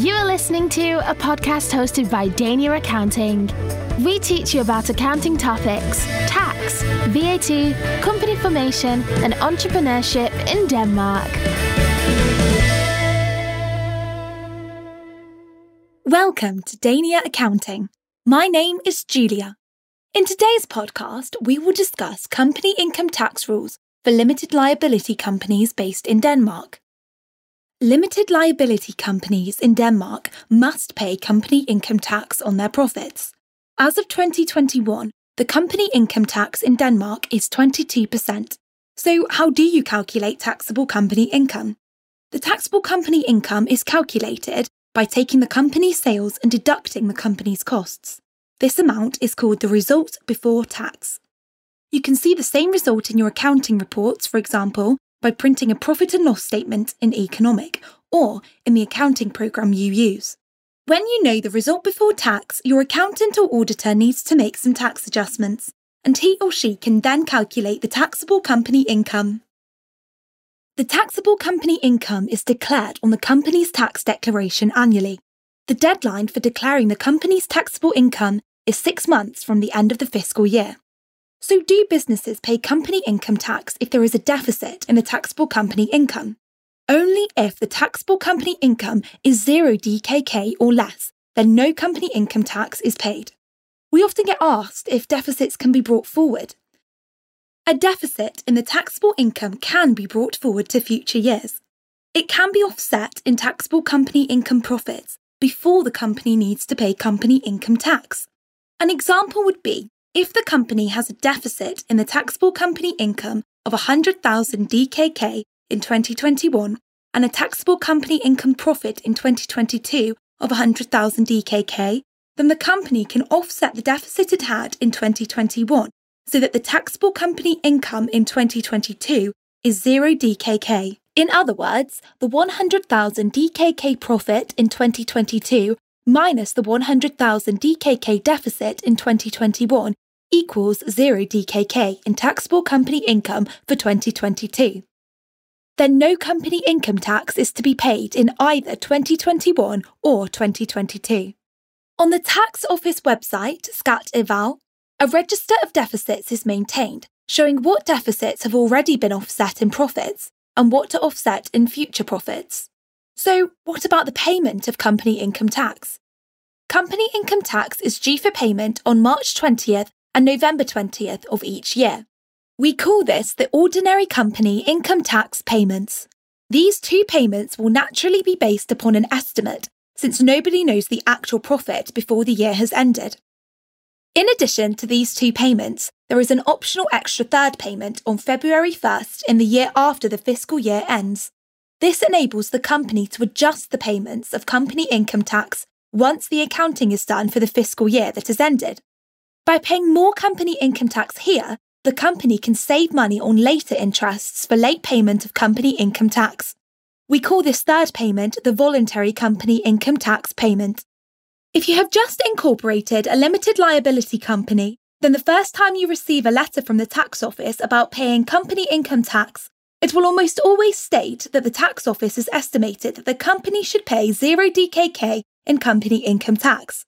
You are listening to a podcast hosted by Dania Accounting. We teach you about accounting topics, tax, VAT, company formation, and entrepreneurship in Denmark. Welcome to Dania Accounting. My name is Julia. In today's podcast, we will discuss company income tax rules for limited liability companies based in Denmark. Limited liability companies in Denmark must pay company income tax on their profits. As of 2021, the company income tax in Denmark is 22%. So, how do you calculate taxable company income? The taxable company income is calculated by taking the company's sales and deducting the company's costs. This amount is called the result before tax. You can see the same result in your accounting reports, for example, by printing a profit and loss statement in e-conomic or in the accounting program you use. When you know the result before tax, your accountant or auditor needs to make some tax adjustments, and he or she can then calculate the taxable company income. The taxable company income is declared on the company's tax declaration annually. The deadline for declaring the company's taxable income is six months from the end of the fiscal year. So, do businesses pay company income tax if there is a deficit in the taxable company income? Only if the taxable company income is 0 DKK or less, then no company income tax is paid. We often get asked if deficits can be brought forward. A deficit in the taxable income can be brought forward to future years. It can be offset in taxable company income profits before the company needs to pay company income tax. An example would be if the company has a deficit in the taxable company income of 100,000 DKK in 2021 and a taxable company income profit in 2022 of 100,000 DKK, then the company can offset the deficit it had in 2021 so that the taxable company income in 2022 is 0 DKK. In other words, the 100,000 DKK profit in 2022 minus the 100,000 DKK deficit in 2021 equals 0 DKK in taxable company income for 2022. Then no company income tax is to be paid in either 2021 or 2022. On the Tax Office website, Skat Eval, a register of deficits is maintained, showing what deficits have already been offset in profits and what to offset in future profits. So, what about the payment of company income tax? Company income tax is due for payment on March 20th and November 20th of each year. We call this the ordinary company income tax payments. These two payments will naturally be based upon an estimate, since nobody knows the actual profit before the year has ended. In addition to these two payments, there is an optional extra third payment on February 1st in the year after the fiscal year ends. This enables the company to adjust the payments of company income tax once the accounting is done for the fiscal year that has ended. By paying more company income tax here, the company can save money on later interests for late payment of company income tax. We call this third payment the voluntary company income tax payment. If you have just incorporated a limited liability company, then the first time you receive a letter from the tax office about paying company income tax, it will almost always state that the tax office has estimated that the company should pay 0 DKK in company income tax.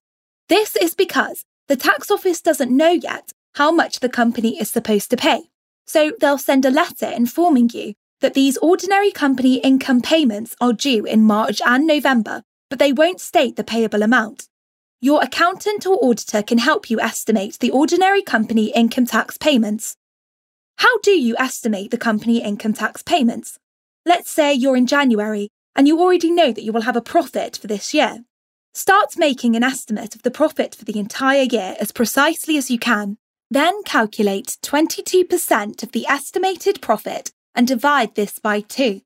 This is because the tax office doesn't know yet how much the company is supposed to pay. So they'll send a letter informing you that these ordinary company income payments are due in March and November, but they won't state the payable amount. Your accountant or auditor can help you estimate the ordinary company income tax payments. How do you estimate the company income tax payments? Let's say you're in January and you already know that you will have a profit for this year. Start making an estimate of the profit for the entire year as precisely as you can. Then calculate 22% of the estimated profit and divide this by 2.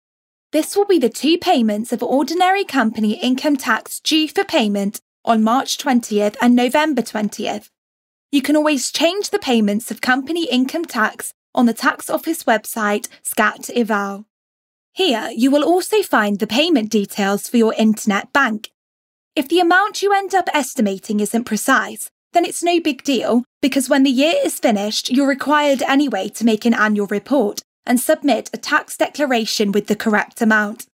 This will be the two payments of ordinary company income tax due for payment on March 20th and November 20th. You can always change the payments of company income tax on the tax office website Skat Eval. Here you will also find the payment details for your internet bank if the amount you end up estimating isn't precise, then it's no big deal because when the year is finished, you're required anyway to make an annual report and submit a tax declaration with the correct amount.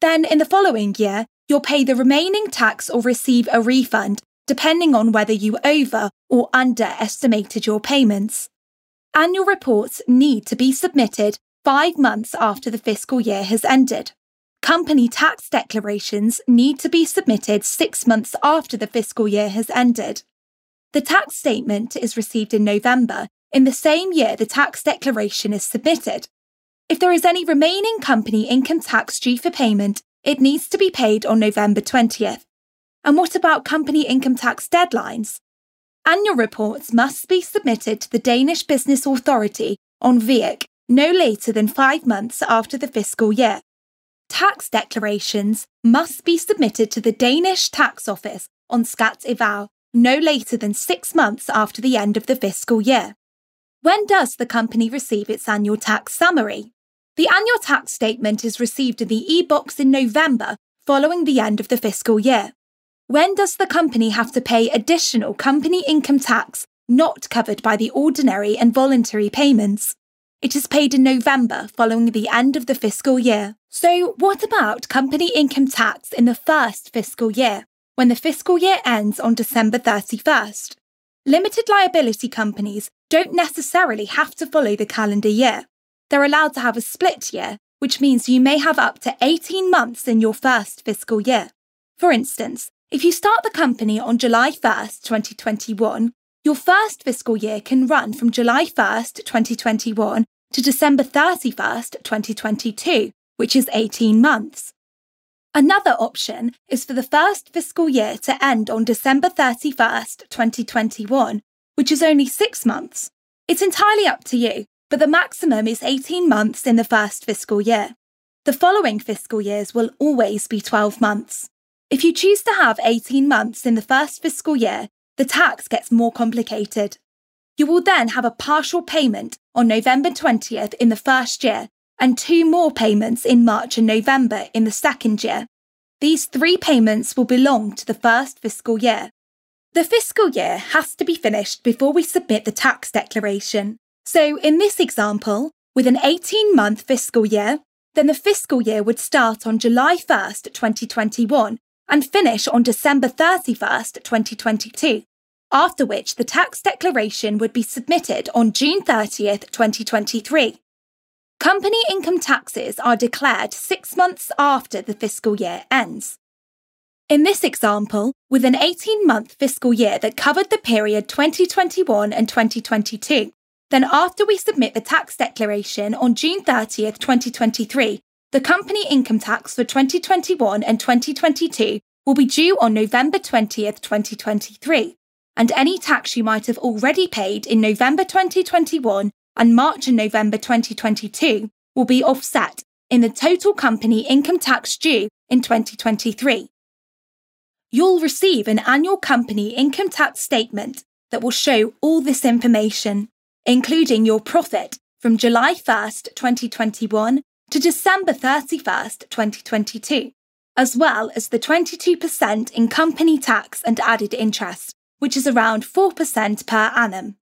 Then, in the following year, you'll pay the remaining tax or receive a refund, depending on whether you over or underestimated your payments. Annual reports need to be submitted five months after the fiscal year has ended. Company tax declarations need to be submitted six months after the fiscal year has ended. The tax statement is received in November in the same year the tax declaration is submitted. If there is any remaining company income tax due for payment, it needs to be paid on November 20th. And what about company income tax deadlines? Annual reports must be submitted to the Danish Business Authority on Virk no later than five months after the fiscal year. Tax declarations must be submitted to the Danish Tax Office on Skat Eval no later than six months after the end of the fiscal year. When does the company receive its annual tax summary? The annual tax statement is received in the e-Boks in November following the end of the fiscal year. When does the company have to pay additional company income tax not covered by the ordinary and voluntary payments? It is paid in November following the end of the fiscal year. So, what about company income tax in the first fiscal year, when the fiscal year ends on December 31st? Limited liability companies don't necessarily have to follow the calendar year. They're allowed to have a split year, which means you may have up to 18 months in your first fiscal year. For instance, if you start the company on July 1st, 2021, your first fiscal year can run from July 1st, 2021 to December 31st, 2022, which is 18 months. Another option is for the first fiscal year to end on December 31st, 2021, which is only six months. It's entirely up to you, but the maximum is 18 months in the first fiscal year. The following fiscal years will always be 12 months. If you choose to have 18 months in the first fiscal year, the tax gets more complicated. You will then have a partial payment on November 20th in the first year and two more payments in March and November in the second year. These three payments will belong to the first fiscal year. The fiscal year has to be finished before we submit the tax declaration. So, in this example, with an 18 month fiscal year, then the fiscal year would start on July 1st, 2021 and finish on December 31st, 2022, after which the tax declaration would be submitted on June 30th, 2023. Company income taxes are declared six months after the fiscal year ends. In this example, with an 18 month fiscal year that covered the period 2021 and 2022, then after we submit the tax declaration on June 30th, 2023, the company income tax for 2021 and 2022 will be due on November 20th, 2023, and any tax you might have already paid in November 2021 and March and November 2022 will be offset in the total company income tax due in 2023. You'll receive an annual company income tax statement that will show all this information, including your profit from July 1st, 2021 to December 31st, 2022, as well as the 22% in company tax and added interest, which is around 4% per annum.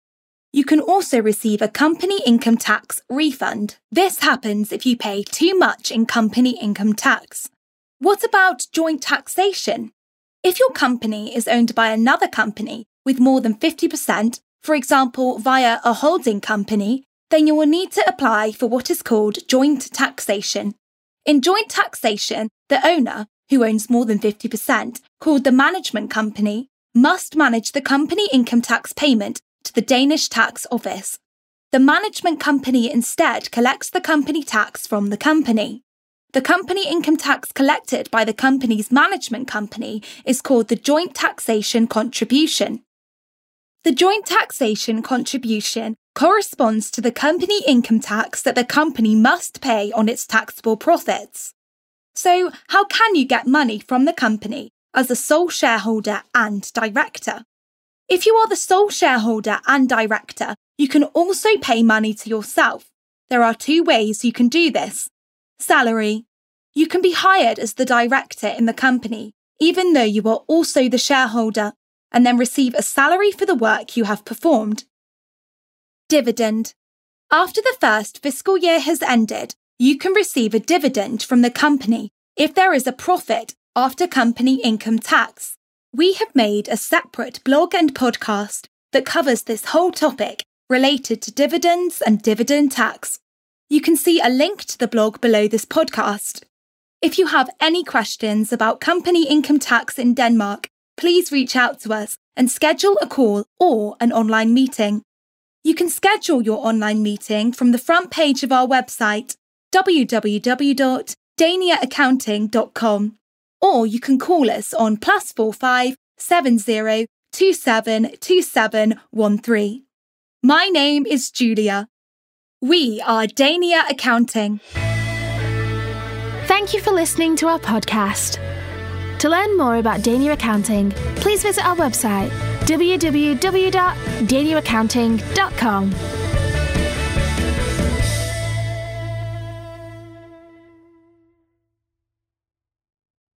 You can also receive a company income tax refund. This happens if you pay too much in company income tax. What about joint taxation? If your company is owned by another company with more than 50%, for example, via a holding company, then you will need to apply for what is called joint taxation. In joint taxation, the owner, who owns more than 50%, called the management company, must manage the company income tax payment to the Danish tax office. The management company instead collects the company tax from the company. The company income tax collected by the company's management company is called the joint taxation contribution. The joint taxation contribution corresponds to the company income tax that the company must pay on its taxable profits. So, how can you get money from the company as a sole shareholder and director? If you are the sole shareholder and director, you can also pay money to yourself. There are two ways you can do this. Salary. You can be hired as the director in the company, even though you are also the shareholder, and then receive a salary for the work you have performed. Dividend. After the first fiscal year has ended, you can receive a dividend from the company if there is a profit after company income tax. We have made a separate blog and podcast that covers this whole topic related to dividends and dividend tax. You can see a link to the blog below this podcast. If you have any questions about company income tax in Denmark, please reach out to us and schedule a call or an online meeting. You can schedule your online meeting from the front page of our website, www.daniaaccounting.com, or you can call us on plus four five seven zero two seven two seven one three. My name is Julia. We are Dania Accounting. Thank you for listening to our podcast. To learn more about Dania Accounting, please visit our website www.daniaaccounting.com.